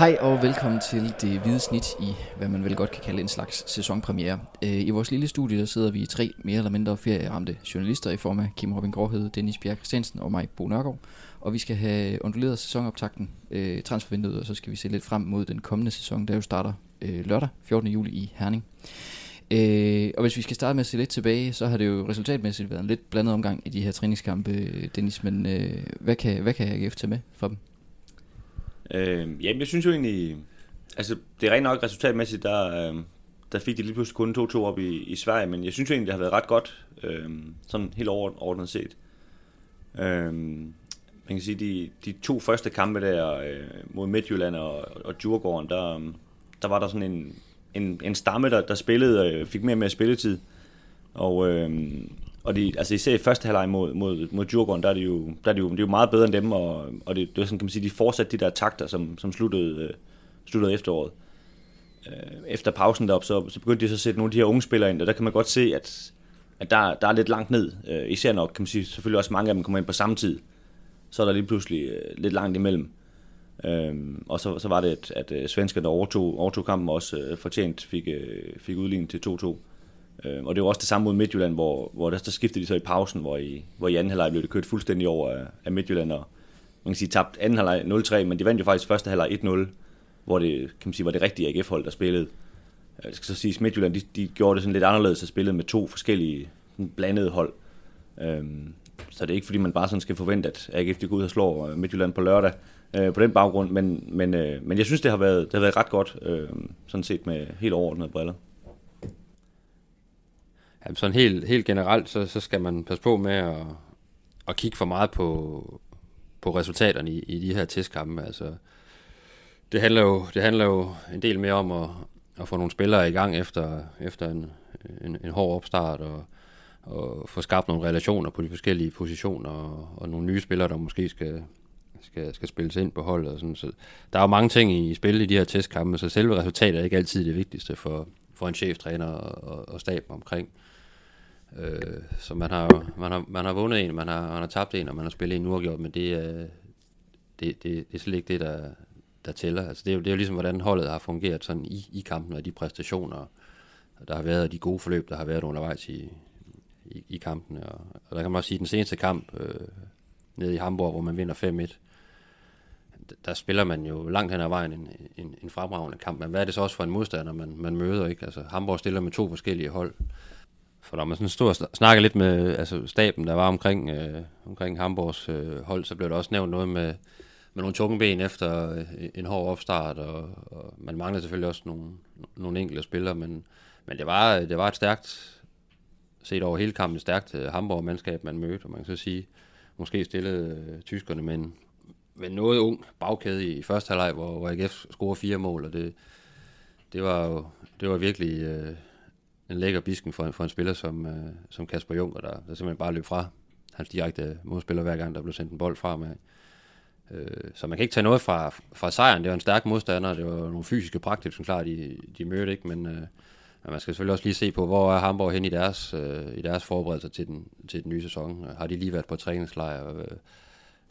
Hej og velkommen til det hvide snit i, hvad man vel godt kan kalde en slags sæsonpremiere. Øh, I vores lille studie der sidder vi tre mere eller mindre ferieramte journalister i form af Kim Robin Gråhed, Dennis Bjerg Christiansen og mig, Bo Nørgaard. Og vi skal have onduleret sæsonoptakten, øh, transfervinduet, og så skal vi se lidt frem mod den kommende sæson, der jo starter øh, lørdag 14. juli i Herning. Øh, og hvis vi skal starte med at se lidt tilbage, så har det jo resultatmæssigt været en lidt blandet omgang i de her træningskampe, Dennis. Men øh, hvad, kan, hvad kan AGF tage med fra dem? Øh, jamen, jeg synes jo egentlig, altså det er rent nok resultatmæssigt, der, øh, der fik de lige pludselig kun 2-2 op i, i Sverige, men jeg synes jo egentlig, det har været ret godt, øh, sådan helt overordnet set. Øh, man kan sige, de, de to første kampe der øh, mod Midtjylland og, og Djurgården, der, øhm, der var der sådan en, en, en stamme, der, der spillede, og fik mere og mere spilletid. Og, øh, og de, altså især i første halvleg mod, mod, mod Djurgården, der er, de jo, der er de jo, de er jo meget bedre end dem, og, og det, det er sådan, kan man sige, de fortsatte de der takter, som, som sluttede, øh, sluttede efteråret. Øh, efter pausen derop, så, så begyndte de så at sætte nogle af de her unge spillere ind, og der kan man godt se, at, at der, der er lidt langt ned. Øh, især nok, kan man sige, selvfølgelig også mange af dem kommer ind på samme tid. Så er der lige pludselig øh, lidt langt imellem. Øhm, og så, så var det, at, at øh, svenskerne overtog, overtog kampen også øh, fortjent fik, øh, fik udlignet til 2-2. Øh, og det var også det samme mod Midtjylland, hvor, hvor der, der skiftede de så i pausen, hvor i, hvor i anden halvleg blev det kørt fuldstændig over af, af Midtjylland, og man kan sige tabt anden halvleg 0-3, men de vandt jo faktisk første halvleg 1-0, hvor det, kan man sige, var det rigtige AGF-hold, der spillede. Øh, jeg skal så sige, at Midtjylland, de, de gjorde det sådan lidt anderledes at spille med to forskellige sådan blandede hold. Øhm, så det er ikke fordi, man bare sådan skal forvente, at AGF de går ud og slår øh, Midtjylland på lørdag øh, på den baggrund, men, men, øh, men jeg synes, det har været, det har været ret godt, øh, sådan set med helt overordnede briller. Jamen, sådan helt, helt generelt, så, så skal man passe på med at, at kigge for meget på, på resultaterne i, i de her testkampe. Altså, det, handler jo, det handler jo en del mere om at, at få nogle spillere i gang efter, efter en, en, en hård opstart, og, og få skabt nogle relationer på de forskellige positioner, og, og nogle nye spillere, der måske skal, skal, skal spilles ind på holdet. Og sådan. Så der er jo mange ting i spil i de her testkampe, så selve resultatet er ikke altid det vigtigste for, for en cheftræner og, og, og staben omkring. Øh, Øh, så man har, man, har, man har vundet en, man har, man har tabt en, og man har spillet en uafgjort, men det øh, det, det, det er slet ikke det, der, der tæller. Altså, det, er jo, det er jo ligesom, hvordan holdet har fungeret sådan i, i kampen, og de præstationer, der har været, og de gode forløb, der har været undervejs i, i, i kampene. Og, og der kan man også sige, at den seneste kamp øh, nede i Hamburg, hvor man vinder 5-1, der spiller man jo langt hen ad vejen en, en, en fremragende kamp. Men hvad er det så også for en modstander, man, man møder? ikke? Altså, Hamburg stiller med to forskellige hold. For når man sådan stod og snakkede lidt med altså, staben, der var omkring, øh, omkring Hamburgs øh, hold, så blev der også nævnt noget med, med nogle tunge ben efter øh, en hård opstart, og, og man manglede selvfølgelig også nogle, nogle enkelte spillere, men, men det, var, det var et stærkt, set over hele kampen, et stærkt øh, Hamburg-mandskab, man mødte, og man kan så sige, måske stillede øh, tyskerne med en, med noget ung bagkæde i, i første halvleg, hvor, hvor AGF scorede fire mål, og det, det var jo det var virkelig øh, en lækker bisken for, en, for en spiller som, øh, som Kasper Juncker, der, der simpelthen bare løb fra hans direkte modspiller hver gang, der blev sendt en bold fra med. Øh, så man kan ikke tage noget fra, fra sejren. Det var en stærk modstander, det var nogle fysiske praktik, som klart, de, de mødte ikke, men, øh, men man skal selvfølgelig også lige se på, hvor er Hamburg hen i deres, øh, i deres forberedelser til den, til den nye sæson. Har de lige været på træningslejr? Øh,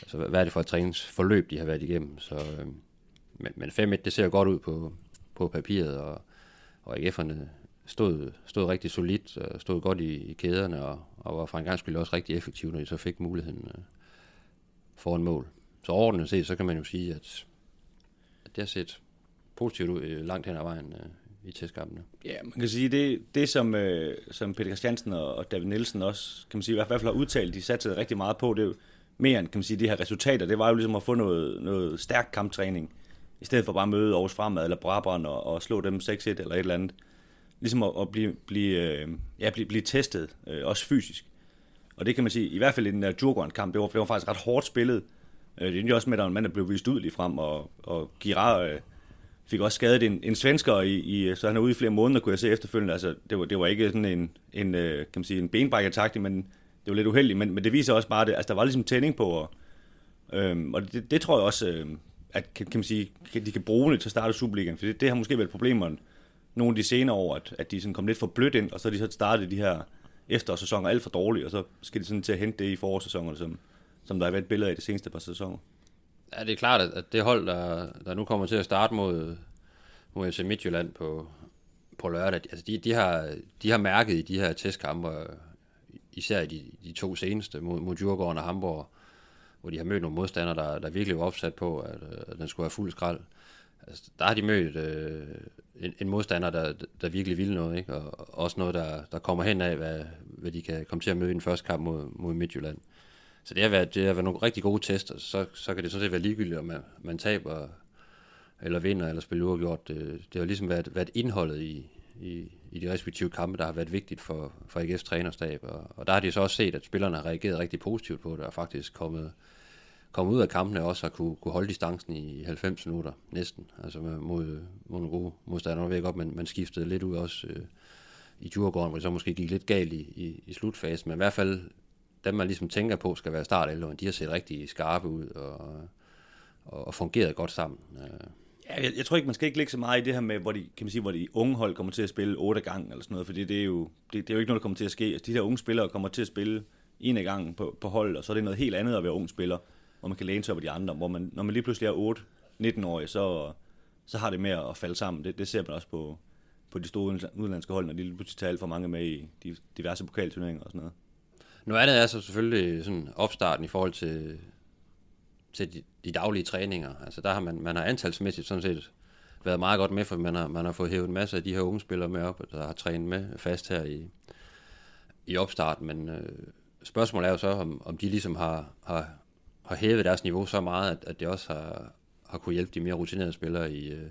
altså, hvad er det for et træningsforløb, de har været igennem? Så, øh, men, men 5-1, det ser godt ud på, på papiret, og, og AGF'erne stod, stod rigtig solidt, øh, stod godt i, i kæderne, og, og var for en gang skyld også rigtig effektiv, når de så fik muligheden øh, for en mål. Så overordnet set, så kan man jo sige, at, at det har set positivt ud øh, langt hen ad vejen øh, i testkampene. Ja, man kan sige, det, det som, øh, som Peter Christiansen og, og David Nielsen også, kan man sige, i hvert fald har udtalt, de satte rigtig meget på, det er jo mere end, kan man sige, de her resultater, det var jo ligesom at få noget, noget stærk kamptræning, i stedet for bare at møde Aarhus Fremad eller Brabrand og, og slå dem 6-1 eller et eller andet ligesom at, at blive, blive, øh, ja, blive, blive testet, øh, også fysisk. Og det kan man sige, i hvert fald i den der Djurgården-kamp, det var, det var faktisk ret hårdt spillet. Øh, det er også med, at en mand, der blev vist ud lige frem, og, og Girard øh, fik også skadet en, en svensker, i, i, så han er ude i flere måneder, kunne jeg se efterfølgende. Altså, det, var, det var ikke sådan en, en, øh, kan man sige, en benbrækker men det var lidt uheldigt, men, men det viser også bare, at altså, der var ligesom tænding på, og, øh, og det, det, tror jeg også, øh, at kan, kan man sige, de kan bruge det til at starte Superligaen, for det, det har måske været problemerne nogle af de senere år, at, at de sådan kom lidt for blødt ind, og så er de så startet de her efterårssæsoner alt for dårligt, og så skal de sådan til at hente det i forårssæsonerne, som, som der har været billeder af de seneste par sæsoner. Ja, det er klart, at det hold, der, der nu kommer til at starte mod, mod FC Midtjylland på, på lørdag, altså de, de, har, de har mærket i de her testkampe, især i de, de to seneste mod, mod Djurgården og Hamburg, hvor de har mødt nogle modstandere, der, der virkelig var opsat på, at, at den skulle have fuld skrald. Altså, der har de mødt øh, en, en modstander, der, der virkelig vil noget, ikke? og også noget, der, der kommer hen af, hvad, hvad de kan komme til at møde i den første kamp mod, mod Midtjylland. Så det har, været, det har været nogle rigtig gode tester, så, så kan det sådan set være ligegyldigt, om man, man taber eller vinder eller spiller uafgjort. Det, det har ligesom været, været indholdet i, i, i de respektive kampe, der har været vigtigt for, for AGF's trænerstab. Og, og der har de så også set, at spillerne har reageret rigtig positivt på det, og faktisk kommet, kommet ud af kampene også og kunne, kunne holde distancen i 90 minutter næsten, altså mod, mod nogle gode modstandere. Nu ved jeg godt, man, man skiftede lidt ud også øh, i Djurgården, hvor det så måske gik lidt galt i, i, i slutfasen, men i hvert fald dem, man ligesom tænker på, skal være start de har set rigtig skarpe ud og, og, og fungeret godt sammen. Øh, Ja, jeg, jeg tror ikke, man skal ikke lægge så meget i det her med, hvor de, kan man sige, hvor de unge hold kommer til at spille otte gange eller sådan noget, fordi det er jo, det, det er jo ikke noget, der kommer til at ske. Altså, de her unge spillere kommer til at spille en af gangen på, på hold, og så er det noget helt andet at være ung spiller, hvor man kan læne sig over de andre. Hvor man, når man lige pludselig er 8-19 år, så, så har det med at falde sammen. Det, det ser man også på, på de store udenlandske hold, når de lige pludselig tager alt for mange med i de diverse pokalturneringer og sådan noget. Nu er det altså selvfølgelig sådan opstarten i forhold til, til de, de daglige træninger. Altså der har man, man har antalsmæssigt sådan set været meget godt med, for man har, man har fået hævet en masse af de her unge spillere med op, der har trænet med fast her i, i opstart, men øh, spørgsmålet er jo så, om, om de ligesom har, har, har hævet deres niveau så meget, at, at det også har, har kunne hjælpe de mere rutinerede spillere i, øh,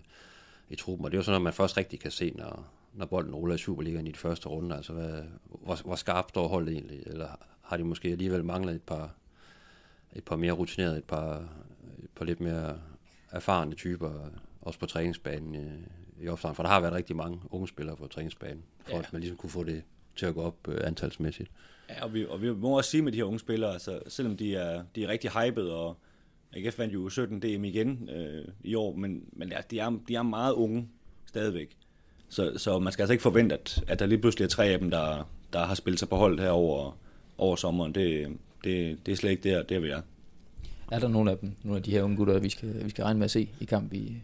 i truppen, og det er jo sådan noget, man først rigtig kan se, når, når bolden ruller i Superligaen i de første runde, altså hvad, hvor, hvor skarpt står holdet egentlig, eller har de måske alligevel manglet et par, et par mere rutinerede, et par, et par lidt mere erfarne typer, også på træningsbanen i, i opstarten, for der har været rigtig mange unge spillere på træningsbanen, for ja. at man ligesom kunne få det til at gå op øh, antalsmæssigt. Ja, og vi, og vi må også sige med de her unge spillere, altså, selvom de er, de er rigtig hyped, og AGF vandt jo 17 DM igen øh, i år, men, men ja, de, er, de er meget unge stadigvæk. Så, så man skal altså ikke forvente, at, at der lige pludselig er tre af dem, der, der har spillet sig på holdet her over, over sommeren. Det, det, det er slet ikke der, der vi er. Er der nogle af dem, nogle af de her unge gutter, vi skal, vi skal regne med at se i kamp i,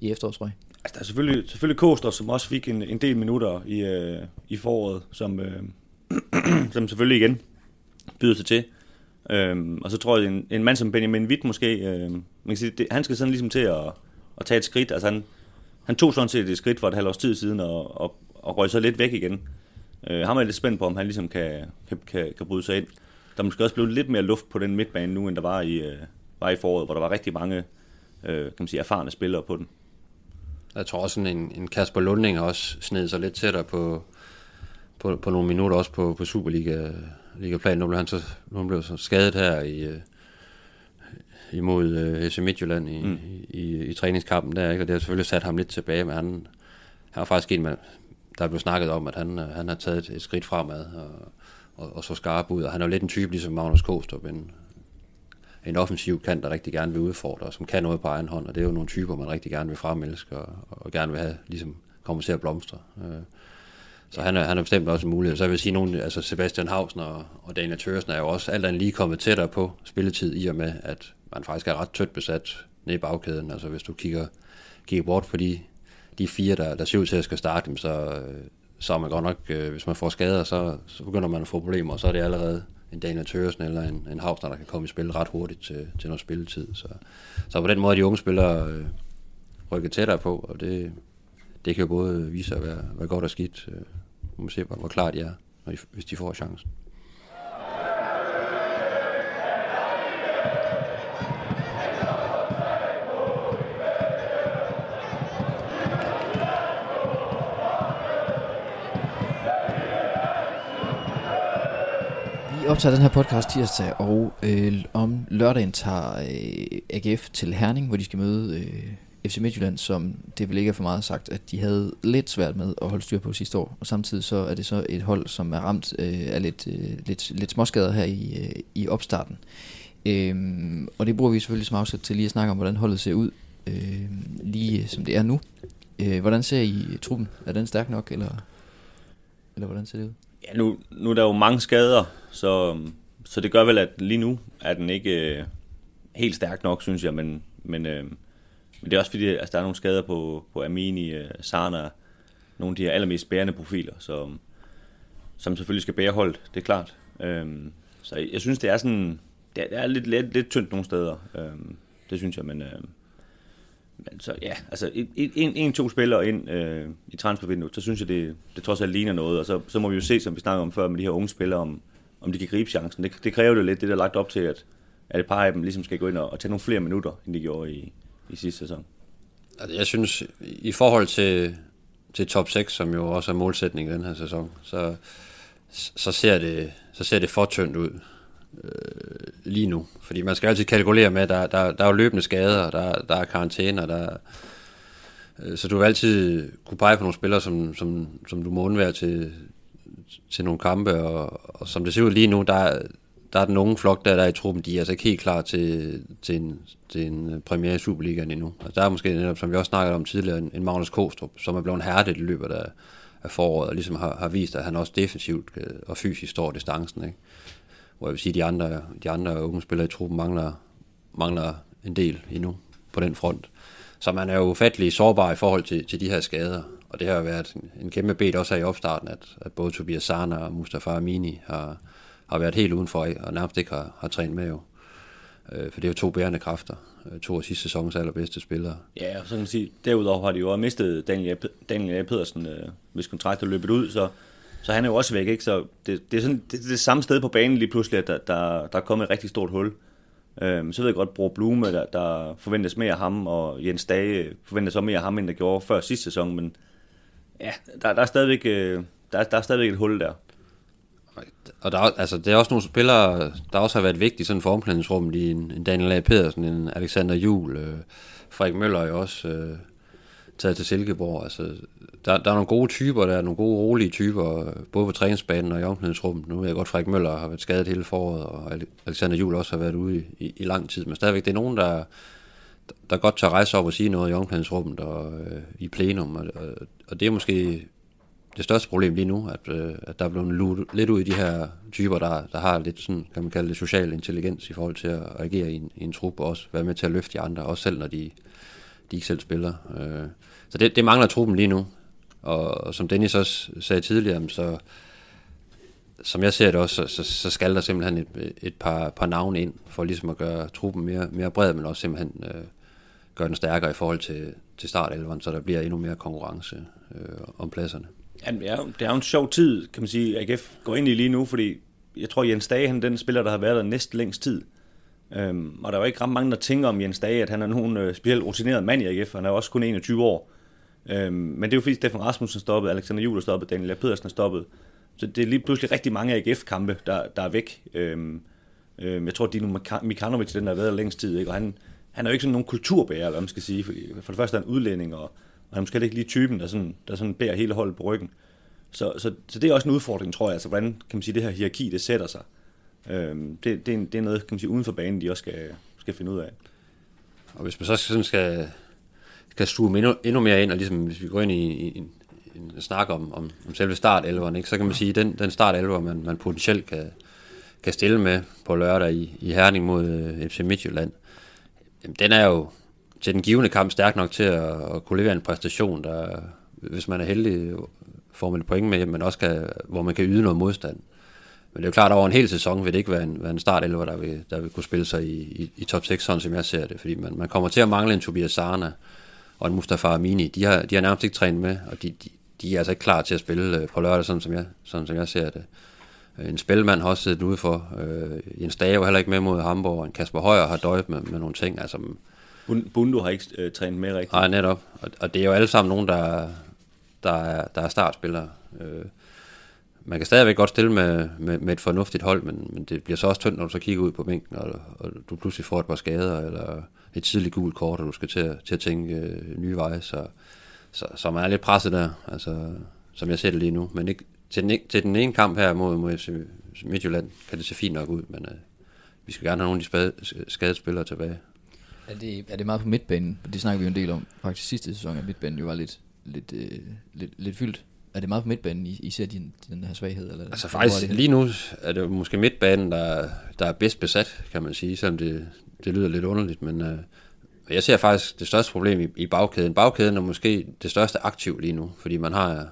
i efterårsrøg? Altså, der er selvfølgelig, selvfølgelig Koster, som også fik en, en del minutter i, øh, i foråret, som, øh, som selvfølgelig igen byder sig til. Øhm, og så tror jeg, en, en mand som Benjamin Witt måske, øhm, man kan sige, det, han skal sådan ligesom til at, at tage et skridt. Altså han, han tog sådan set et skridt for et halvt års tid siden og, og, og røg så lidt væk igen. Øh, ham er lidt spændt på, om han ligesom kan, kan, kan, kan bryde sig ind. Der er måske også blevet lidt mere luft på den midtbane nu, end der var i, øh, var i foråret, hvor der var rigtig mange øh, kan man sige, erfarne spillere på den. Jeg tror også, en, en Kasper Lunding også sned sig lidt tættere på, på, på nogle minutter, også på, på Superliga Liga-plan. Nu blev han så, nu blev så skadet her i, øh, imod øh, FC Midtjylland i, mm. i, i, i, træningskampen der, ikke? og det har selvfølgelig sat ham lidt tilbage, men han, han var faktisk en, der blev snakket om, at han, øh, han har taget et skridt fremad og, og, og så skarp ud, og han er jo lidt en type ligesom Magnus Kostrup, en, en offensiv kant, der rigtig gerne vil udfordre, som kan noget på egen hånd, og det er jo nogle typer, man rigtig gerne vil fremelske, og, og gerne vil have, ligesom, komme til at blomstre. Øh, så han er, han er bestemt også en mulighed. Så jeg vil sige, nogen, altså Sebastian Hausen og, og Daniel Tørsen er jo også alt andet lige kommet tættere på spilletid, i og med, at man faktisk er ret tødt besat nede i bagkæden. Altså hvis du kigger, kigger bort på de, de fire, der, der ser ud til at skal starte, så, øh, så er man godt nok, øh, hvis man får skader, så, så begynder man at få problemer, og så er det allerede en Daniel Tørsen eller en, en Hausner, der kan komme i spil ret hurtigt til, til noget spilletid. Så, så på den måde er de unge spillere øh, rykket tættere på, og det, det kan jo både vise sig at være, være godt og skidt. Øh, må man se, hvor, hvor klart de er, når de, hvis de får chancen. optager den her podcast tirsdag, og øh, om lørdagen tager øh, AGF til Herning, hvor de skal møde øh, FC Midtjylland, som det vil ikke er for meget sagt, at de havde lidt svært med at holde styr på sidste år. Og samtidig så er det så et hold, som er ramt øh, af lidt, øh, lidt, lidt småskader her i, øh, i opstarten. Øhm, og det bruger vi selvfølgelig som afsæt til lige at snakke om, hvordan holdet ser ud, øh, lige øh, som det er nu. Øh, hvordan ser I truppen? Er den stærk nok, eller, eller hvordan ser det ud? Ja, nu, nu er der jo mange skader, så, så det gør vel, at lige nu er den ikke, øh, helt stærk nok, synes jeg, men, men, øh, men det er også fordi, altså, der er nogle skader på, på Amini, øh, Sana, nogle af de her allermest bærende profiler, som, som selvfølgelig skal bære holdet, det er klart. Øhm, så jeg synes, det er sådan, det er, det er lidt, lidt, lidt tyndt nogle steder, Øhm, det synes jeg, men... Øh, men så ja, altså en, en, en to spillere ind øh, i transfervinduet, så synes jeg, det, det trods alt ligner noget. Og så, så må vi jo se, som vi snakker om før, med de her unge spillere, om, om de kan gribe chancen. Det, det kræver jo lidt, det der er lagt op til, at, at et par af dem ligesom skal gå ind og, og tage nogle flere minutter, end de gjorde i, i sidste sæson. Altså, jeg synes, i forhold til, til top 6, som jo også er målsætning i den her sæson, så, så, ser, det, så ser det for tyndt ud øh, lige nu. Fordi man skal altid kalkulere med, at der, der, der er jo løbende skader, der, der er karantæner, der øh, så du vil altid kunne pege på nogle spillere, som, som, som du må undvære til, til nogle kampe, og, og som det ser ud lige nu, der, der er den unge flok, der, der er i truppen, de er altså ikke helt klar til, til, en, til en øh, premiere i Superligaen endnu. Altså, der er måske netop, som vi også snakkede om tidligere, en, en Magnus Kostrup, som er blevet hærdet i løbet af, af foråret, og ligesom har, har vist, at han også defensivt øh, og fysisk står distancen. Ikke? Hvor jeg vil sige, at de andre, de andre unge spillere i truppen mangler, mangler en del endnu på den front. Så man er jo ufattelig sårbar i forhold til, til de her skader. Og det har været en kæmpe bet også her i opstarten, at, at både Tobias Sana og Mustafa Amini har, har været helt udenfor og nærmest ikke har, har trænet med jo. Øh, for det er jo to bærende kræfter. Øh, to af sidste sæsons allerbedste spillere. Ja, og så kan man sige, derudover har de jo også mistet Daniel, Daniel A. Pedersen, øh, hvis kontrakten er løbet ud, så, så han er jo også væk, ikke? Så det, det, er sådan, det, det er det samme sted på banen lige pludselig, at der, der, der er kommet et rigtig stort hul. Øhm, så ved jeg godt, Bro Blume, der, der forventes mere af ham, og Jens Dage forventes også mere af ham, end der gjorde før sidste sæson, men ja, der, der, er stadigvæk, øh, der, der er stadigvæk et hul der. Og der er, altså, det er også nogle spillere, der også har været vigtige sådan for omklædningsrummet i en, en Daniel A. Pedersen, en Alexander Jul, øh, Frederik Møller er også øh, taget til Silkeborg. Altså, der, der er nogle gode typer, der er nogle gode, rolige typer, øh, både på træningsbanen og i omklædningsrummet. Nu ved jeg godt, Frederik Møller har været skadet hele foråret, og Alexander Jul også har været ude i, i, i lang tid. Men stadigvæk, det er nogen, der, der godt tager rejse op og sige noget i omklædningsrummet og øh, i plenum. Og, og, og det er måske det største problem lige nu, at, øh, at der er blevet luet lidt ud i de her typer, der, der har lidt sådan, kan man kalde det, social intelligens i forhold til at agere i en, i en trup, og også være med til at løfte de andre, også selv når de, de ikke selv spiller. Øh, så det, det mangler truppen lige nu. Og, og som Dennis også sagde tidligere, så som jeg ser det også, så, så, så skal der simpelthen et, et par, par navne ind, for ligesom at gøre truppen mere, mere bred, men også simpelthen øh, gøre den stærkere i forhold til, til startelveren, så der bliver endnu mere konkurrence øh, om pladserne. Ja, det er, jo, det er jo en sjov tid, kan man sige, AGF går ind i lige nu, fordi jeg tror, Jens Dage, han den spiller, der har været der næst længst tid. Øhm, og der er jo ikke ret mange, der tænker om Jens Dage, at han er nogen øh, specielt rutineret mand i AGF, han er også kun 21 år. Øhm, men det er jo fordi Stefan Rasmussen stoppet, Alexander Juhl er stoppet, Daniel Pedersen er stoppet. Så det er lige pludselig rigtig mange AGF-kampe, der, der er væk. Øhm, øhm, jeg tror, Dino Mikanovic, den der har været der længst tid, ikke? og han, han er jo ikke sådan nogen kulturbærer, hvad man skal sige. Fordi for det første er han udlænding, og, og han er måske ikke lige typen, der sådan, der sådan bærer hele holdet på ryggen. Så, så, så det er også en udfordring, tror jeg, altså hvordan kan man sige, det her hierarki, det sætter sig. Øhm, det, det, er, det er noget, kan man sige, uden for banen, de også skal, skal finde ud af. Og hvis man så sådan skal, skal stue endnu, endnu mere ind, og ligesom hvis vi går ind i, i en, en snak om, om, om selve startelveren, ikke, så kan man sige, at den, den startelver, man, man potentielt kan, kan stille med på lørdag i, i Herning mod øh, FC Midtjylland, jamen, den er jo til den givende kamp stærk nok til at, at kunne levere en præstation, der, hvis man er heldig, får man et point med, men også kan, hvor man kan yde noget modstand. Men det er jo klart, at over en hel sæson vil det ikke være en, være en start, eller der vil, der vil kunne spille sig i, i, i top 6, sådan som jeg ser det. Fordi man, man kommer til at mangle en Tobias Sarna og en Mustafa Amini. De har, de har nærmest ikke trænet med, og de, de, de er altså ikke klar til at spille øh, på lørdag, sådan som jeg, sådan som jeg ser det. Øh, en spilmand har også siddet ude for. Øh, en Stave heller ikke med mod Hamburg, og en Kasper Højer har døjet med, med nogle ting. Altså, Bundo har ikke øh, trænet med rigtigt. Nej, netop. Og, og det er jo alle sammen nogen, der, der er, der er startspillere. Øh, man kan stadigvæk godt stille med, med, med et fornuftigt hold, men, men det bliver så også tyndt, når du så kigger ud på bænken, og, og du pludselig får et par skader, eller et tidligt gult kort, og du skal til, til at tænke øh, nye veje, så, så, så man er lidt presset der, altså, som jeg ser det lige nu. Men ikke, til, den, til den ene kamp her mod, mod FC Midtjylland kan det se fint nok ud, men øh, vi skal gerne have nogle af de skadespillere tilbage. Er det, er det meget på midtbanen? Det snakker vi jo en del om. Faktisk sidste sæson, at midtbanen jo var lidt, lidt, øh, lidt, lidt fyldt. Er det meget på midtbanen, I, I ser din, den her svaghed? Eller, altså faktisk, lige nu er det måske midtbanen, der, der er bedst besat, kan man sige, selvom det, det lyder lidt underligt, men øh, jeg ser faktisk det største problem i, i bagkæden. Bagkæden er måske det største aktiv lige nu, fordi man har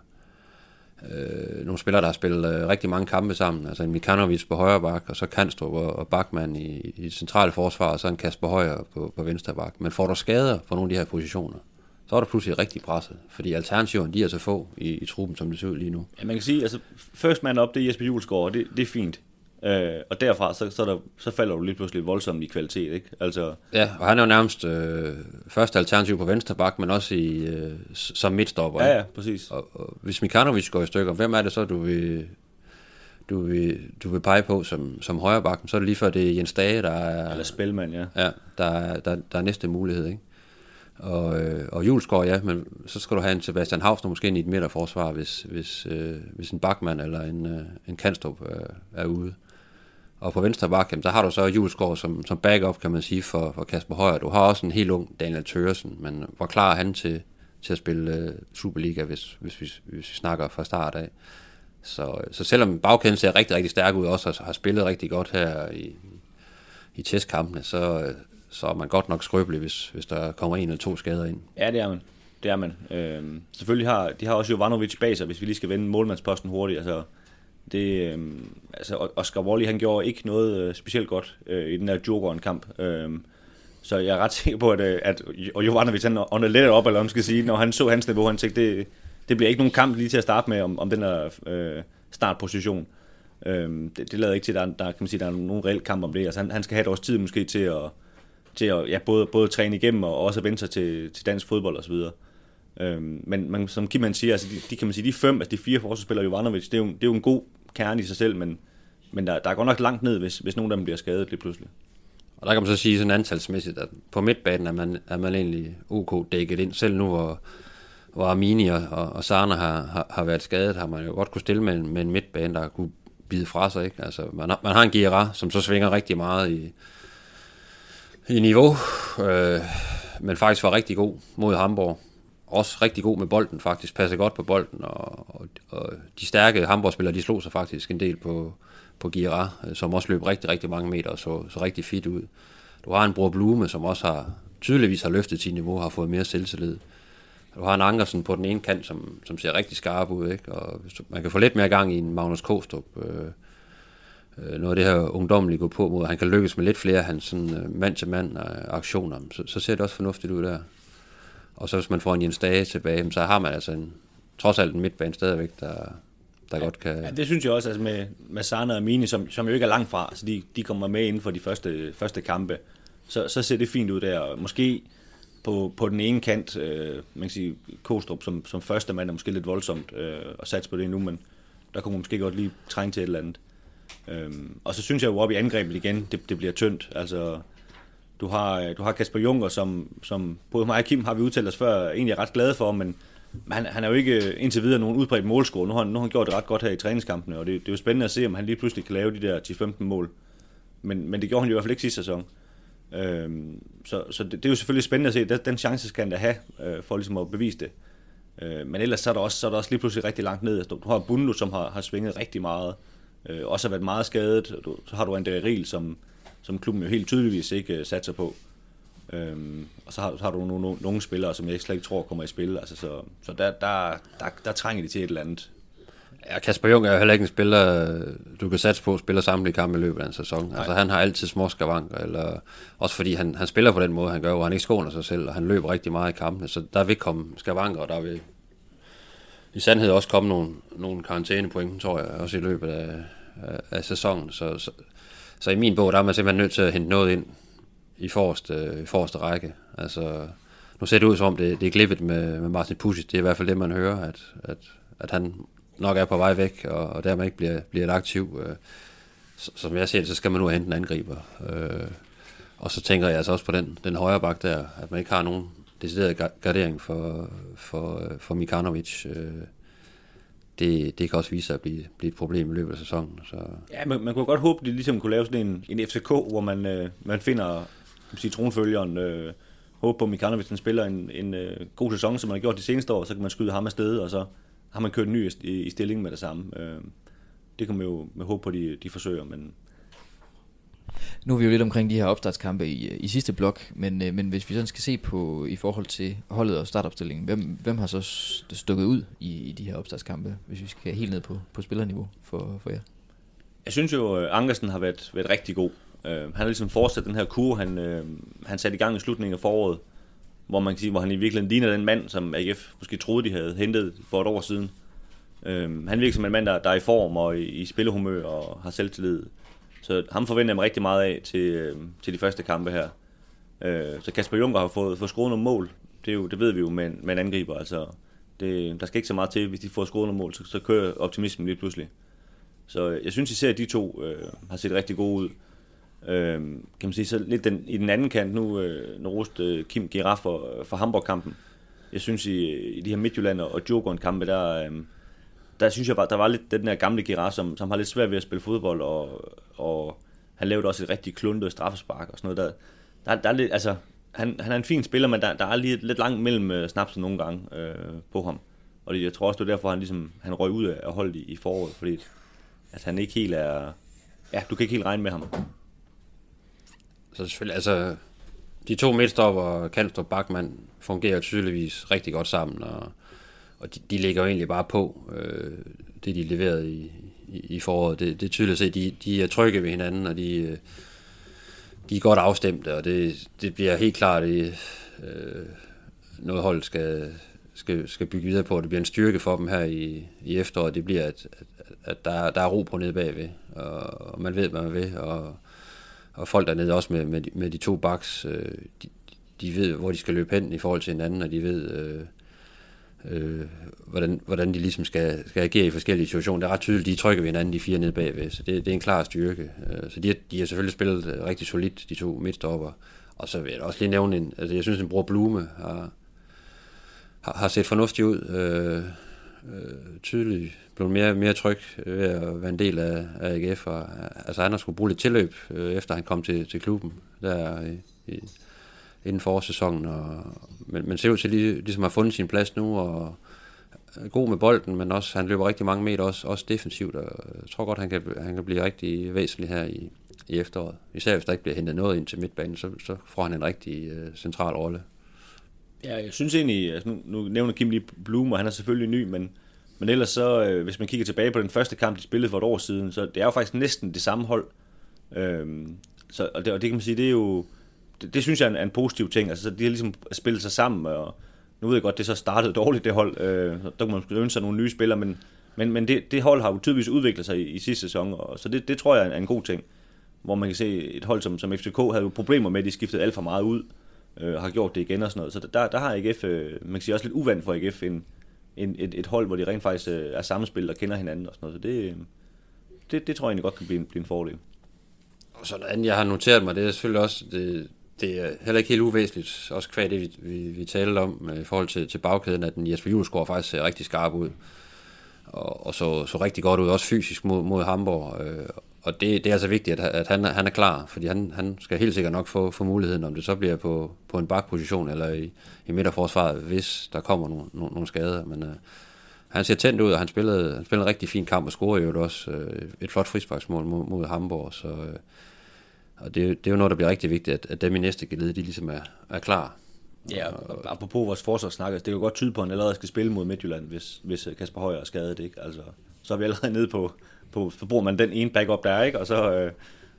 øh, nogle spillere, der har spillet øh, rigtig mange kampe sammen. Altså en Mikanovic på højre bak, og så Kanstrup og, og Bakman i, i det centrale forsvar, og så en Kasper Højer på, på venstre bak. Men får du skader på nogle af de her positioner, så er der pludselig rigtig presset, fordi alternativerne de er så få i, i truppen, som det ser ud lige nu. Ja, man kan sige, altså first man up, det er Jesper Julesgaard, det, det er fint. Øh, og derfra, så, så, der, så falder du lige pludselig voldsomt i kvalitet, ikke? Altså, Ja, og han er jo nærmest øh, første alternativ på venstre bak, men også i, øh, som midtstopper. ja, ja, præcis. Og, og hvis Mikanovic går i stykker, hvem er det så, du vil, du vil, du vil pege på som, som højre bak? Så er det lige før, det er Jens Dage, der er, Eller Spelman, ja. ja, der, er- der, der er næste mulighed. Ikke? Og, øh, og Julesgaard, ja, men så skal du have en Sebastian Havsner måske ind i et midterforsvar, hvis, hvis, øh, hvis en Bachmann eller en, øh, en Kanstrup øh, er ude. Og på venstre bak, jamen, der har du så Julesgaard som, som backup, kan man sige, for, for Kasper Højer. Du har også en helt ung Daniel Tøresen, men hvor klar er han til, til at spille øh, Superliga, hvis, hvis, hvis, hvis vi snakker fra start af. Så, så selvom bagkæden ser rigtig, rigtig stærk ud, også har, har spillet rigtig godt her i, i testkampene, så, så er man godt nok skrøbelig, hvis, hvis der kommer en eller to skader ind. Ja, det er man. Det er man. Øhm, selvfølgelig har de har også Jovanovic bag sig, hvis vi lige skal vende målmandsposten hurtigt. Altså, det, øh, altså Oscar Wally, han gjorde ikke noget øh, specielt godt øh, i den her Djurgården-kamp. Øh, så jeg er ret sikker på, at, øh, at og Jovanovic, han åndede lidt op, eller om skal sige, når han så hans niveau, han tænkte, det, det bliver ikke nogen kamp lige til at starte med, om, om den her øh, startposition. Øhm, det, det lader ikke til, at der, der, kan man sige, der er nogen reel kamp om det. Altså, han, han skal have et års tid måske til at, til at ja, både, både træne igennem og også vende sig til, til dansk fodbold osv. Øhm, men man, som Kim han siger, altså de, de, kan man sige, de fem, altså de fire forsvarsspillere Jovanovic, det er, jo, det er jo en god kerne i sig selv, men, men der, der er godt nok langt ned, hvis, hvis nogen af dem bliver skadet lige pludselig. Og der kan man så sige sådan antalsmæssigt, at på midtbanen er man, er man egentlig OK dækket ind. Selv nu, hvor, hvor Armini og, og Sarna har, har, har været skadet, har man jo godt kunne stille med, en- med en midtbane, der kunne bide fra sig. Ikke? Altså, man, har, man har en Gira, som så svinger rigtig meget i, i niveau, øh, men faktisk var rigtig god mod Hamburg. Også rigtig god med bolden faktisk, passer godt på bolden, og, og, og de stærke Hamburg-spillere, de slog sig faktisk en del på, på Gira, øh, som også løb rigtig, rigtig mange meter og så, så rigtig fit ud. Du har en Bror Blume, som også har tydeligvis har løftet sit niveau, har fået mere selvtillid. Du har en Ankersen på den ene kant, som, som ser rigtig skarp ud, ikke? og man kan få lidt mere gang i en Magnus Kostrup, øh, øh, noget af det her ungdommelige gå på mod, han kan lykkes med lidt flere af hans sådan, øh, mand-til-mand øh, aktioner, så, så ser det også fornuftigt ud der. Og så hvis man får en Jens Dage tilbage, så har man altså en, trods alt en midtbane stadigvæk, der, der godt kan... Ja, det synes jeg også, altså med, med Sarna og Mini, som, som jo ikke er langt fra, så de, de kommer med inden for de første, første kampe, så, så ser det fint ud der. Og Måske på, på den ene kant, øh, man kan sige, Kostrup som, som første mand er måske lidt voldsomt øh, at satse på det nu, men der kunne man måske godt lige trænge til et eller andet. Øhm, og så synes jeg jo op i angrebet igen, det, det bliver tyndt. Altså, du har, øh, du har Kasper Juncker, som, som både mig og Kim har vi udtalt os før, egentlig er ret glade for, men han, han er jo ikke øh, indtil videre nogen udbredt målscorer. Nu har, han, nu har han gjort det ret godt her i træningskampene, og det, det er jo spændende at se, om han lige pludselig kan lave de der 10-15 mål. Men, men det gjorde han jo i hvert fald ikke sidste sæson. Øhm, så så det, det er jo selvfølgelig spændende at se, den, den chance skal han da have, øh, for ligesom at bevise det. Øh, men ellers så er, der også, så er der også lige pludselig rigtig langt ned. Altså, du har Bundu, som har, har svinget rigtig meget, øh, også har været meget skadet. Du, så har du André Riel, som, som klubben jo helt tydeligvis ikke øh, satser på. Øhm, og så har, så har du nogle, nogle, nogle spillere, som jeg slet ikke tror kommer i spil. Altså, så så der, der, der, der trænger de til et eller andet. Ja, Kasper Jung er jo heller ikke en spiller, du kan satse på at spille samtlige kampe i løbet af en sæson. Nej. Altså han har altid små skavanker, eller også fordi han, han spiller på den måde, han gør, hvor han ikke skåner sig selv, og han løber rigtig meget i kampene, så der vil komme skavanker, og der vil i sandhed også komme nogle, nogle karantænepoint, tror jeg, også i løbet af, af, af sæsonen. Så, så, så i min bog, der er man simpelthen nødt til at hente noget ind i forreste, øh, i forreste række. Altså, nu ser det ud som om, det, det er glippet med, med Martin Pusic. Det er i hvert fald det, man hører, at, at, at han nok er på vej væk, og, og dermed ikke bliver, bliver et aktiv. Øh, så, som jeg ser det, så skal man nu hente en angriber. Øh, og så tænker jeg altså også på den, den højre bak der, at man ikke har nogen decideret gardering for, for, øh, for Mikanovic. Øh, det, det kan også vise sig at blive, blive et problem i løbet af sæsonen. Så, Ja, man, man kunne godt håbe, at de ligesom kunne lave sådan en, en FCK, hvor man, øh, man finder kan man sige, tronfølgeren, øh, håbe på, at Mikanovic han spiller en, en øh, god sæson, som man har gjort de seneste år, så kan man skyde ham afsted, og så har man kørt en ny i, i stillingen med det samme. Øh, det kan man jo med håb på, at de, de forsøger, men nu er vi jo lidt omkring de her opstartskampe i, øh, i sidste blok, men, øh, men hvis vi sådan skal se på i forhold til holdet og startopstillingen, hvem, hvem har så stukket ud i, i de her opstartskampe, hvis vi skal helt ned på, på spillerniveau for, for jer? Jeg synes jo, at Ankersen har været, været rigtig god. Uh, han har ligesom fortsat den her kur, han, uh, han satte i gang i slutningen af foråret, hvor man kan sige, hvor han i virkeligheden ligner den mand, som AGF måske troede, de havde hentet for et år siden. Han virker som en mand, der, der er i form og i, i spillehumør og har selvtillid. Så ham forventer jeg mig rigtig meget af til, øh, til de første kampe her. Øh, så Kasper Juncker har fået, fået skruet nogle mål. Det, er jo, det ved vi jo med, med en angriber. Altså, det, der skal ikke så meget til, hvis de får skruet nogle mål, så, så kører optimismen lige pludselig. Så øh, jeg synes især, at de to øh, har set rigtig gode ud. Øh, kan man sige, så lidt den, i den anden kant nu, øh, når Rust øh, Kim Giraffe for, for Hamburg-kampen. Jeg synes, i, i de her Midtjylland og Djurgården-kampe, der, øh, der synes jeg, der var lidt den der gamle Girard, som, som har lidt svært ved at spille fodbold, og, og han lavede også et rigtig kluntet straffespark og sådan noget. Der, der, der er lidt, altså, han, han er en fin spiller, men der, der er lige lidt langt mellem uh, snapsen nogle gange øh, på ham. Og det, jeg tror også, det er derfor, han, ligesom, han røg ud af holdet i, i foråret, fordi at han ikke helt er... Ja, du kan ikke helt regne med ham. Så selvfølgelig, altså, de to midtstopper, Kanstrup og Bachmann, fungerer tydeligvis rigtig godt sammen, og og de, de ligger jo egentlig bare på, øh, det de leverede i, i, i foråret. Det, det er tydeligt at se, de, de er trygge ved hinanden, og de, øh, de er godt afstemte, og det, det bliver helt klart i, øh, noget hold skal, skal, skal bygge videre på. Det bliver en styrke for dem her i, i efteråret. Det bliver, at, at, at der, der er ro på nede bagved, og, og man ved, hvad man vil, og, og folk dernede også med, med, de, med de to baks, øh, de, de ved, hvor de skal løbe hen i forhold til hinanden, og de ved, øh, øh, hvordan, hvordan de ligesom skal, skal agere i forskellige situationer. Det er ret tydeligt, de trykker ved hinanden, de fire nede bagved, så det, det er en klar styrke. Øh, så de, de har selvfølgelig spillet øh, rigtig solidt, de to midtstopper. Og så vil jeg også lige nævne en, altså jeg synes, en bror Blume har, har, har set fornuftig ud. Øh, øh, tydeligt blevet mere, mere tryg ved at være en del af, af AGF. Og, altså han har skulle bruge lidt tilløb, øh, efter han kom til, til klubben der øh, i, i inden forårssæsonen. Og, men, men ser ud til lige, ligesom at have fundet sin plads nu, og er god med bolden, men også han løber rigtig mange meter, også, også defensivt, og jeg tror godt, han kan, han kan blive rigtig væsentlig her i, i efteråret. Især hvis der ikke bliver hentet noget ind til midtbanen, så, så får han en rigtig uh, central rolle. Ja, jeg synes egentlig, altså nu, nu nævner Kim lige Bloom, og han er selvfølgelig ny, men, men ellers så, øh, hvis man kigger tilbage på den første kamp, de spillede for et år siden, så det er jo faktisk næsten det samme hold. Øhm, så, og, det, og det kan man sige, det er jo, det, det synes jeg er en, er en positiv ting. Altså, de har ligesom spillet sig sammen, og nu ved jeg godt, det så startede dårligt, det hold. Øh, der kunne man ønske sig nogle nye spillere, men, men, men det, det hold har jo tydeligvis udviklet sig i, i sidste sæson, og, så det, det tror jeg er en god ting. Hvor man kan se et hold som, som FCK havde jo problemer med, at de skiftede alt for meget ud, øh, har gjort det igen og sådan noget. Så der, der har AGF, øh, man kan sige også lidt uvandt for AGF, en, en, et, et hold, hvor de rent faktisk øh, er sammenspillet og kender hinanden og sådan noget. Så det, øh, det, det tror jeg egentlig godt kan blive en, blive en fordel. Og så andet, jeg har noteret mig, det er selvfølgelig også, det, det er heller ikke helt uvæsentligt, også kvad det, vi, vi, vi talte om øh, i forhold til, til bagkæden, at den Jesper Julesgaard faktisk ser rigtig skarp ud, og, og så, så rigtig godt ud, også fysisk mod, mod Hamburg. Øh, og det, det er altså vigtigt, at, at han, han er klar, fordi han, han skal helt sikkert nok få, få muligheden, om det så bliver på, på en bakposition eller i, i midterforsvaret, hvis der kommer nogle, nogle, nogle skader. Men øh, han ser tændt ud, og han spillede, han spillede en rigtig fin kamp og scorede jo også øh, et flot frisparksmål mod, mod Hamburg, så... Øh, og det, det er jo noget, der bliver rigtig vigtigt, at, at dem i næste gelede, de ligesom er, er klar. Ja, og apropos vores forsvarssnak, altså, det kan jo godt tyde på, at han allerede skal spille mod Midtjylland, hvis, hvis øh, Kasper Højer er skadet. Ikke? Altså, så er vi allerede nede på, på, så bruger man den ene backup der, ikke? og så, øh,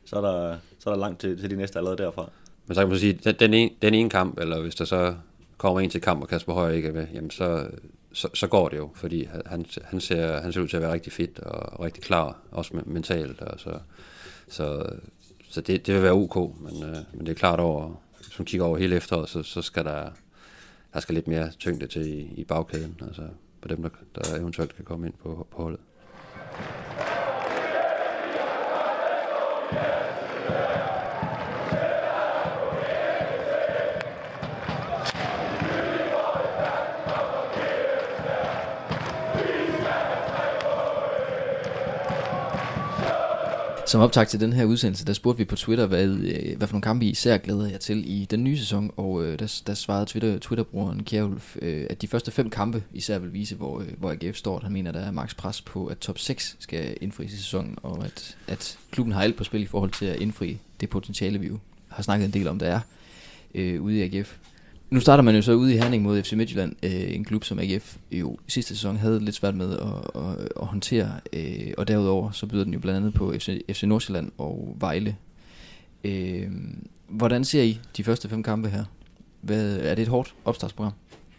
så, er der, så er der langt til, til de næste allerede derfra. Men så kan man sige, den, den, ene, den ene kamp, eller hvis der så kommer en til kamp, og Kasper Højer ikke er med, jamen så, så, så går det jo, fordi han, han, ser, han ser ud til at være rigtig fit og rigtig klar, også mentalt. Og så, så så det, det vil være ok, men, øh, men det er klart over, hvis man kigger over hele efteråret, så, så skal der, der skal lidt mere tyngde til i, i bagkæden, altså på dem, der, der eventuelt kan komme ind på, på holdet. Som optag til den her udsendelse, der spurgte vi på Twitter, hvad, øh, hvad for nogle kampe I især glæder jer til i den nye sæson, og øh, der, der svarede Twitter, Twitterbrugeren Kjærulf, øh, at de første fem kampe især vil vise, hvor, øh, hvor AGF står. Han mener, der er maks pres på, at top 6 skal indfries i sæsonen, og at, at klubben har alt på spil i forhold til at indfri det potentiale, vi jo har snakket en del om, der er øh, ude i AGF. Nu starter man jo så ude i Herning mod FC Midtjylland, øh, en klub som AGF jo sidste sæson havde lidt svært med at, at, at håndtere, øh, og derudover så byder den jo blandt andet på FC, FC Nordsjælland og Vejle. Øh, hvordan ser I de første fem kampe her? Hvad, er det et hårdt opstartsprogram,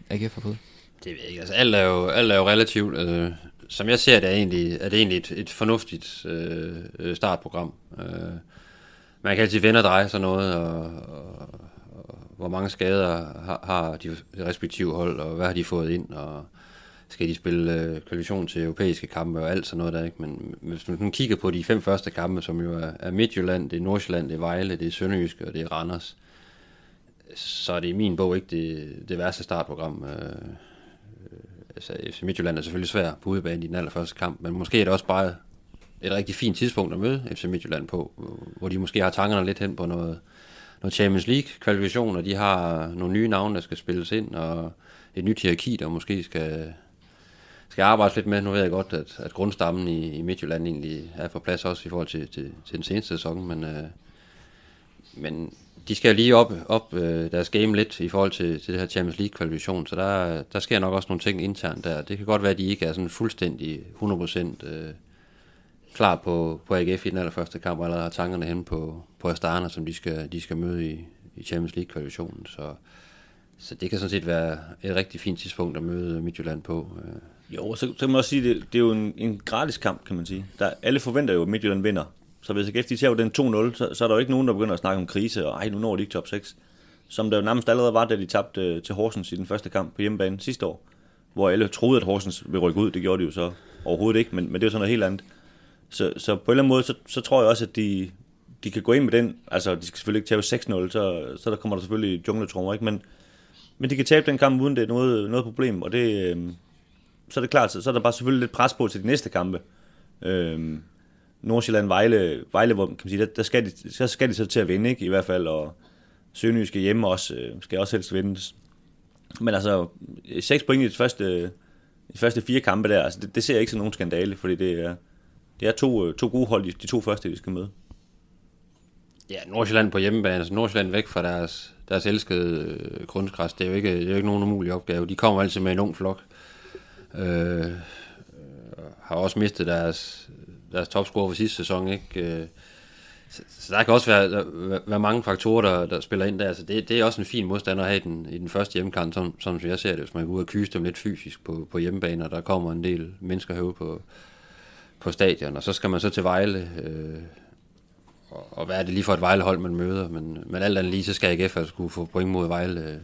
AGF har fået? Det ved jeg ikke. Altså, alt er jo, alt er jo relativt. Altså, som jeg ser det, er, egentlig, er det egentlig et, et fornuftigt øh, startprogram. Øh, man kan altid vende og dreje sådan noget, og, og, hvor mange skader har, har de respektive hold, og hvad har de fået ind, og skal de spille øh, kvalifikation til europæiske kampe og alt sådan noget der, ikke? Men hvis man kigger på de fem første kampe, som jo er, er Midtjylland, det er Nordsjælland, det er Vejle, det er Sønderjysk og det er Randers, så er det i min bog ikke det, det værste startprogram. Øh, øh altså FC Midtjylland er selvfølgelig svær på udebane i den allerførste kamp, men måske er det også bare et rigtig fint tidspunkt at møde FC Midtjylland på, hvor de måske har tankerne lidt hen på noget, noget Champions League-kvalifikationer, de har nogle nye navne, der skal spilles ind, og et nyt hierarki, der måske skal, skal arbejdes lidt med. Nu ved jeg godt, at, at grundstammen i, i Midtjylland egentlig er på plads også i forhold til, til, til den seneste sæson, men, øh, men de skal lige op, op øh, deres game lidt i forhold til, til det her Champions League kvalifikation, så der, der sker nok også nogle ting internt der. Det kan godt være, at de ikke er sådan fuldstændig 100% øh, klar på, på AGF i den allerførste kamp, og allerede har tankerne hen på, på Astana, som de skal, de skal møde i, i Champions League-kvalifikationen. Så, så det kan sådan set være et rigtig fint tidspunkt at møde Midtjylland på. Øh. Jo, så, så kan man også sige, at det, det er jo en, en gratis kamp, kan man sige. Der, alle forventer jo, at Midtjylland vinder. Så hvis AGF de tager den 2-0, så, så er der jo ikke nogen, der begynder at snakke om krise, og ej, nu når de ikke top 6. Som der jo nærmest allerede var, da de tabte øh, til Horsens i den første kamp på hjemmebane sidste år. Hvor alle troede, at Horsens ville rykke ud. Det gjorde de jo så overhovedet ikke, men, men det er jo sådan noget helt andet. Så, så på en eller anden måde, så, så tror jeg også, at de, de kan gå ind med den. Altså, de skal selvfølgelig ikke tabe 6-0, så, så der kommer der selvfølgelig jungletrummer, ikke? Men, men de kan tabe den kamp, uden det er noget, noget problem, og det, øh, så er det klart, så, så er der bare selvfølgelig lidt pres på til de næste kampe. Øh, Nordsjælland, Vejle, Vejle hvor, kan man sige, der, der skal, de, så skal de så til at vinde, ikke? I hvert fald, og Sønderjysk skal hjemme også, øh, skal også helst vindes. Men altså, øh, 6 point i de første, øh, de første fire kampe der, altså det, det ser jeg ikke som nogen skandale, fordi det er, det er to, øh, to gode hold, de, de to første, de skal møde. Ja, Nordsjælland på hjemmebane, altså Nordsjælland væk fra deres, deres elskede øh, kunstgræs, det er jo ikke, det er jo ikke nogen umulig opgave. De kommer altid med en ung flok. Øh, øh har også mistet deres, deres topscore for sidste sæson, ikke? Øh, så, så der kan også være, der, være mange faktorer, der, der spiller ind der. Så det, det er også en fin modstander at have i den, i den første hjemmekamp, som, som jeg ser det, hvis man går ud og kyse dem lidt fysisk på, på hjemmebane, og der kommer en del mennesker herude på, på stadion, og så skal man så til Vejle, øh, og, og hvad er det lige for et Vejlehold, man møder, men, men alt andet lige, så skal AGF altså kunne få point mod Vejle øh,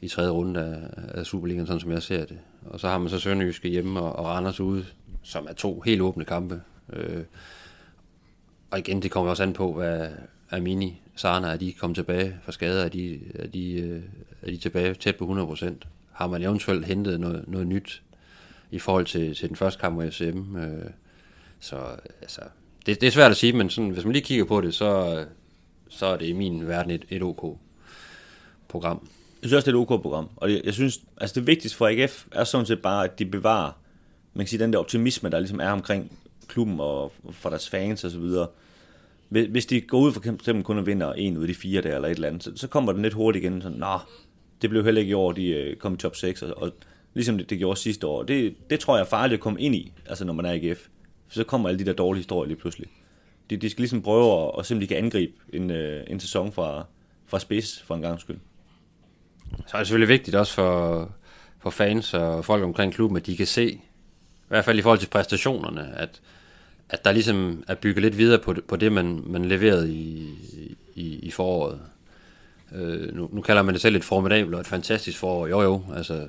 i tredje runde af, af Superligaen, sådan som jeg ser det. Og så har man så Sønderjyske hjemme og, og Randers ude, som er to helt åbne kampe. Øh, og igen, det kommer også an på, hvad Amini, Sarna, er de kommet tilbage fra skader, er de, er de, øh, er de tilbage tæt på 100%. Har man eventuelt hentet noget, noget nyt i forhold til, til den første kamp mod FCM. Øh, så altså, det, det er svært at sige, men sådan, hvis man lige kigger på det, så, så er det i min verden et, et OK program. Jeg synes også, det er et OK program. Og jeg, jeg synes, altså det vigtigste for AGF er sådan set bare, at de bevarer man kan sige, den der optimisme, der ligesom er omkring klubben og for deres fans og så videre. Hvis de går ud for eksempel kun og vinder en ud af de fire der, eller et eller andet, så, så kommer den lidt hurtigt igen, sådan, nå, det blev heller ikke i år, de øh, kom i top 6, og, og ligesom det, det gjorde sidste år. Det, det tror jeg er farligt at komme ind i, altså når man er i GF. For så kommer alle de der dårlige historier lige pludselig. De, de skal ligesom prøve at, at simpelthen kan angribe en, øh, en sæson fra, fra spids for en gang skyld. Så er det selvfølgelig vigtigt også for, for fans og folk omkring klubben, at de kan se, i hvert fald i forhold til præstationerne, at, at der ligesom er bygget lidt videre på, på det, man, man leverede i, i, i foråret. Øh, nu, nu kalder man det selv et formidabelt og et fantastisk forår. Jo jo, altså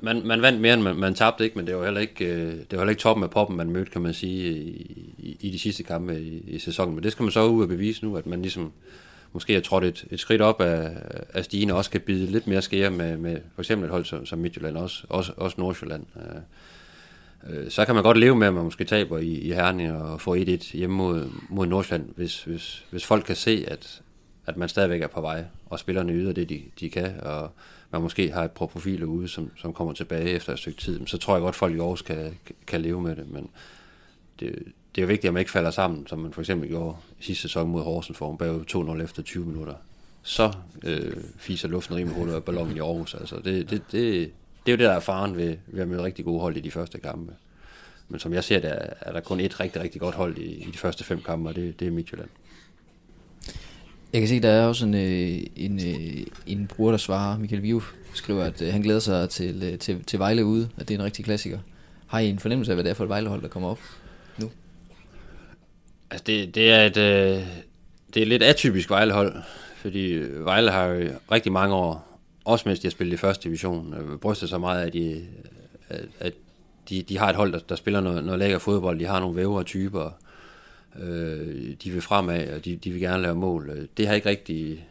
man, man vandt mere, end man, man tabte ikke, men det var heller ikke, øh, det var heller ikke toppen af poppen, man mødte, kan man sige, i, i, i de sidste kampe i, i sæsonen. Men det skal man så ud og bevise nu, at man ligesom måske har trådt et, et skridt op af, af stigen, og også kan bide lidt mere skære med, med for eksempel et hold som, som Midtjylland, også, også, også Nordsjælland. Øh, Øh, så kan man godt leve med, at man måske taber i, i Herning og får 1-1 hjemme mod, mod Nordsjælland, hvis, hvis, hvis folk kan se, at, at man stadigvæk er på vej, og spillerne yder det, de, de kan, og man måske har et par profiler ude, som, som kommer tilbage efter et stykke tid, så tror jeg godt, at folk i Aarhus kan, kan leve med det, men det, det er jo vigtigt, at man ikke falder sammen, som man for eksempel gjorde sidste sæson mod Horsens, hvor man bag 2-0 efter 20 minutter. Så øh, fiser luften rimelig hurtigt af ballonen i Aarhus. Altså, det, det, det, det er jo det, der er faren ved, ved at møde rigtig gode hold i de første kampe. Men som jeg ser det, er der kun et rigtig, rigtig godt hold i, i de første fem kampe, og det, det er Midtjylland. Jeg kan se, der er også en, øh, en, øh, en bruger, der svarer. Michael Viuf, skriver, at øh, han glæder sig til, øh, til, til Vejle ude, at det er en rigtig klassiker. Har I en fornemmelse af, hvad det er for et Vejlehold, der kommer op nu? Altså, det, det er et, øh, det er et lidt atypisk Vejlehold, fordi Vejle har jo rigtig mange år, også mens de har spillet i første division, øh, brystet så meget, at de, at de, de har et hold, der, der spiller noget, noget lækker fodbold, de har nogle vævere typer, øh, de vil fremad, og de, de vil gerne lave mål. Øh, det har ikke rigtig,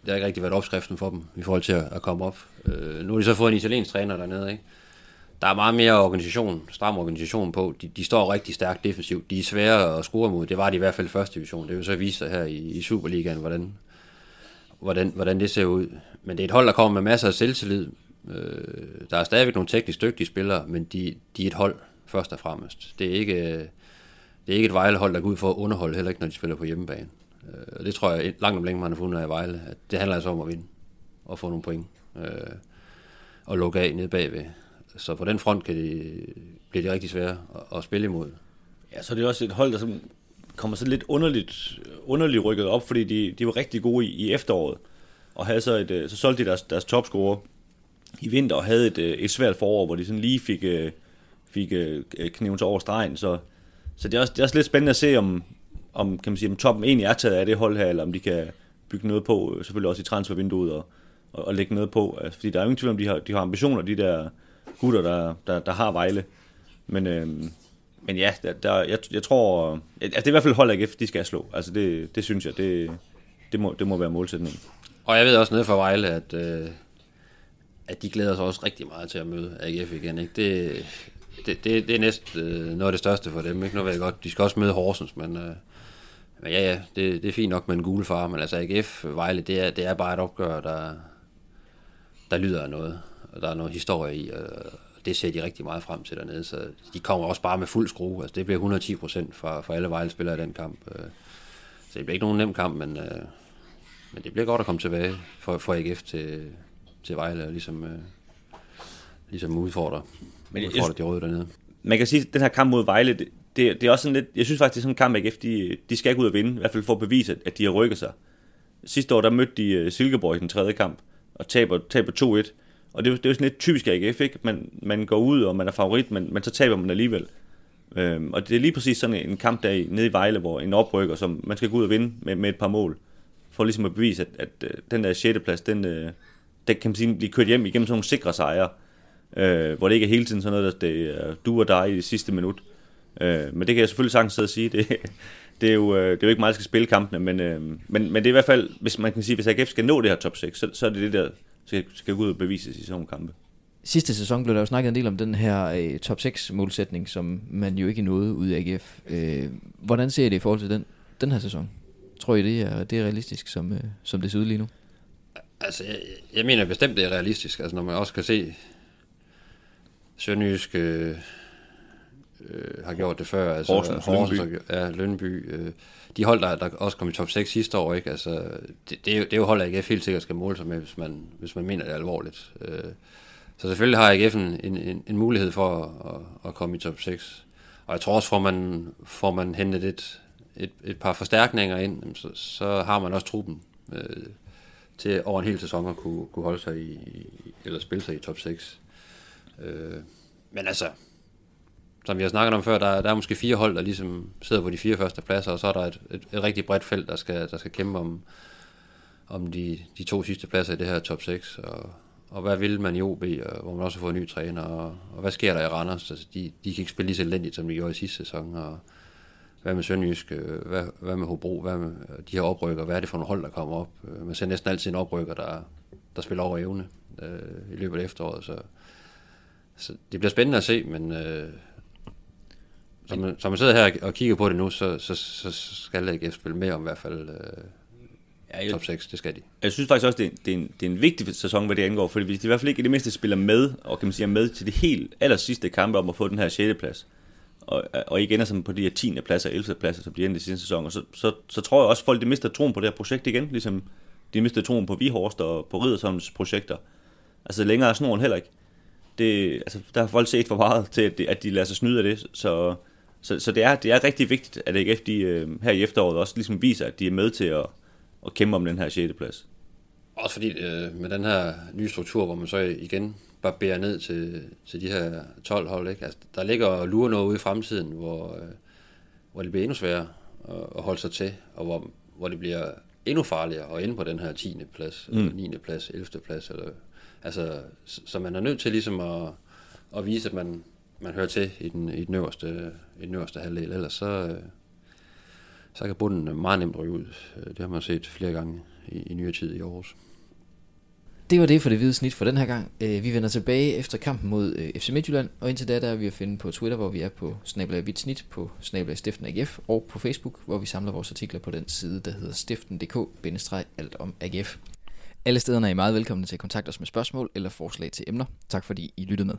det har ikke rigtig været opskriften for dem i forhold til at, at komme op. Øh, nu har de så fået en italiensk træner dernede, ikke? Der er meget mere organisation, stram organisation på. De, de står rigtig stærkt defensivt. De er svære at score mod. Det var de i hvert fald i første division. Det vil så vise sig her i, i Superligaen, hvordan, hvordan, hvordan det ser ud. Men det er et hold, der kommer med masser af selvtillid. Øh, der er stadigvæk nogle teknisk dygtige spillere, men de, de er et hold først og fremmest. Det er ikke, det er ikke et Vejle-hold, der går ud for at underholde, heller ikke når de spiller på hjemmebane. Øh, og det tror jeg langt om længe, man har fundet af Vejle. At det handler altså om at vinde og få nogle point. Øh, og lukke af nede bagved. Så på den front kan det, bliver det rigtig svært at, at spille imod. Ja, så det er også et hold, der som kommer så lidt underligt, underligt rykket op, fordi de, de var rigtig gode i, i efteråret. Og havde så, et, øh, så solgte de deres, deres topscorer i vinter og havde et, øh, et svært forår, hvor de sådan lige fik, fik kniven over stregen. Så, så det er, også, det er også lidt spændende at se, om, om, kan man sige, om toppen egentlig er taget af det hold her, eller om de kan bygge noget på, øh, selvfølgelig også i transfervinduet, og, og, og lægge noget på. Altså, fordi der er jo ingen tvivl om, de har, de har ambitioner, de der gutter, der, der, der har Vejle. Men, øh, men ja, der, der, jeg, jeg tror, øh, altså det er i hvert fald hold AGF, de skal slå. Altså det, det synes jeg, det, det, må, det må være målsætningen. Og jeg ved også nede fra Vejle, at, øh, at de glæder sig også rigtig meget til at møde AGF igen. Ikke? Det, det, det, det er næsten øh, noget af det største for dem. Ikke? Nu ved jeg godt, de skal også møde Horsens, men, øh, men ja, ja, det, det er fint nok med en gule far, men altså AGF Vejle, det er, det er bare et opgør, der, der lyder af noget, og der er noget historie i, og det ser de rigtig meget frem til dernede, så de kommer også bare med fuld skrue. Altså, det bliver 110 procent for, for alle Vejle-spillere i den kamp. Øh. Så det bliver ikke nogen nem kamp, men, øh, men det bliver godt at komme tilbage for, for AGF til, til Vejle og ligesom, øh, ligesom udfordre, men jeg, udfordre de røde dernede. Man kan sige, at den her kamp mod Vejle, det, det, det er også sådan lidt, jeg synes faktisk, det er sådan en kamp, AGF, de, de skal ikke ud og vinde, i hvert fald for at bevise, at de har rykket sig. Sidste år, der mødte de Silkeborg i den tredje kamp, og taber, taber 2-1. Og det, det er jo sådan lidt typisk AGF, ikke? Man, man går ud, og man er favorit, men, men så taber man alligevel. Øhm, og det er lige præcis sådan en kamp der nede i Vejle, hvor en oprykker, som man skal gå ud og vinde med, med et par mål, for ligesom at bevise, at, at, at den der 6. plads, den, øh, den kan man sige, blive kørt hjem igennem sådan nogle sikre sejre, øh, hvor det ikke er hele tiden sådan noget, der det er du og dig i det sidste minut. Øh, men det kan jeg selvfølgelig sagtens sidde og sige, det, det, er jo, øh, det er jo ikke meget, der skal spille kampene, men, øh, men, men det er i hvert fald, hvis man kan sige, hvis AGF skal nå det her top 6, så, så er det det der, skal, skal gå ud og bevises i sådan nogle kampe. Sidste sæson blev der jo snakket en del om den her øh, top 6 målsætning, som man jo ikke nåede ud af AGF. Øh, hvordan ser I det i forhold til den, den her sæson? Tror I, det er, det er realistisk, som, øh, som det ser ud lige nu? Altså, jeg, jeg mener bestemt, det er realistisk. Altså, når man også kan se Sønderjysk øh, øh, har gjort det før. Altså, Horsens, Horsens Lønby. Ja, Lønby. Øh, de hold, der, der også kom i top 6 sidste år, ikke? Altså, det, det, er jo, det er jo hold, AGF helt sikkert skal måle sig med, hvis man, hvis man mener det alvorligt. Øh, så selvfølgelig har AGF en, en, en mulighed for at, at, at komme i top 6. Og jeg tror også, får man, får man hentet et, et, et par forstærkninger ind, så, så har man også truppen øh, til over en hel sæson at kunne, kunne holde sig i, eller spille sig i top 6. Øh, men altså, som vi har snakket om før, der, der er måske fire hold, der ligesom sidder på de fire første pladser, og så er der et, et, et rigtig bredt felt, der skal, der skal kæmpe om, om de, de to sidste pladser i det her top 6. Og, og hvad vil man i OB, og hvor man også har fået en ny træner, og, og hvad sker der i Randers? Altså, de, de kan ikke spille lige så elendigt, som de gjorde i sidste sæson, og hvad med Sønderjysk, øh, hvad, hvad med Hobro, hvad med de her oprykker, hvad er det for nogle hold, der kommer op? Øh, man ser næsten altid en oprykker, der, der spiller over evne øh, i løbet af efteråret, så, så det bliver spændende at se, men øh, som, man, som man sidder her og kigger på det nu, så, så, så skal AGF spille med om i hvert fald øh, ja, jeg, top 6, det skal de. Jeg synes faktisk også, det er, det er, en, det er en vigtig sæson, hvad det angår, fordi hvis de i hvert fald ikke i det mindste spiller med, og kan man sige med til det helt aller sidste kampe om at få den her 6. plads, og, og ikke ender sådan på de her 10. pladser og 11. pladser, som bliver i sidste sæson, og så, så, så, tror jeg også, folk de mister troen på det her projekt igen, ligesom de mister troen på Vihorst og på Riddersholms projekter. Altså længere er snoren heller ikke. Det, altså, der har folk set for meget til, at de, at de lader sig snyde af det, så, så, så det, er, det er rigtig vigtigt, at AGF de, øh, her i efteråret også ligesom viser, at de er med til at, at kæmpe om den her 6. plads. Også fordi øh, med den her nye struktur, hvor man så igen barberer ned til, til de her 12 hold, ikke? Altså, der ligger og lurer noget ude i fremtiden, hvor, øh, hvor det bliver endnu sværere at, at holde sig til, og hvor, hvor det bliver endnu farligere at ende på den her 10. plads, mm. 9. plads, 11. plads. Eller, altså, så, man er nødt til ligesom at, at vise, at man, man hører til i den, i den, øverste, i den øverste halvdel, ellers så, øh, så kan bunden meget nemt ryge ud. Øh, det har man set flere gange i, i nyere tid i Aarhus. Det var det for det hvide snit for den her gang. Øh, vi vender tilbage efter kampen mod FC Midtjylland, og indtil da der er vi at finde på Twitter, hvor vi er på snablag snit, på snablag stiften AGF, og på Facebook, hvor vi samler vores artikler på den side, der hedder stiften.dk-alt om AGF. Alle stederne er I meget velkomne til at kontakte os med spørgsmål eller forslag til emner. Tak fordi I lyttede med.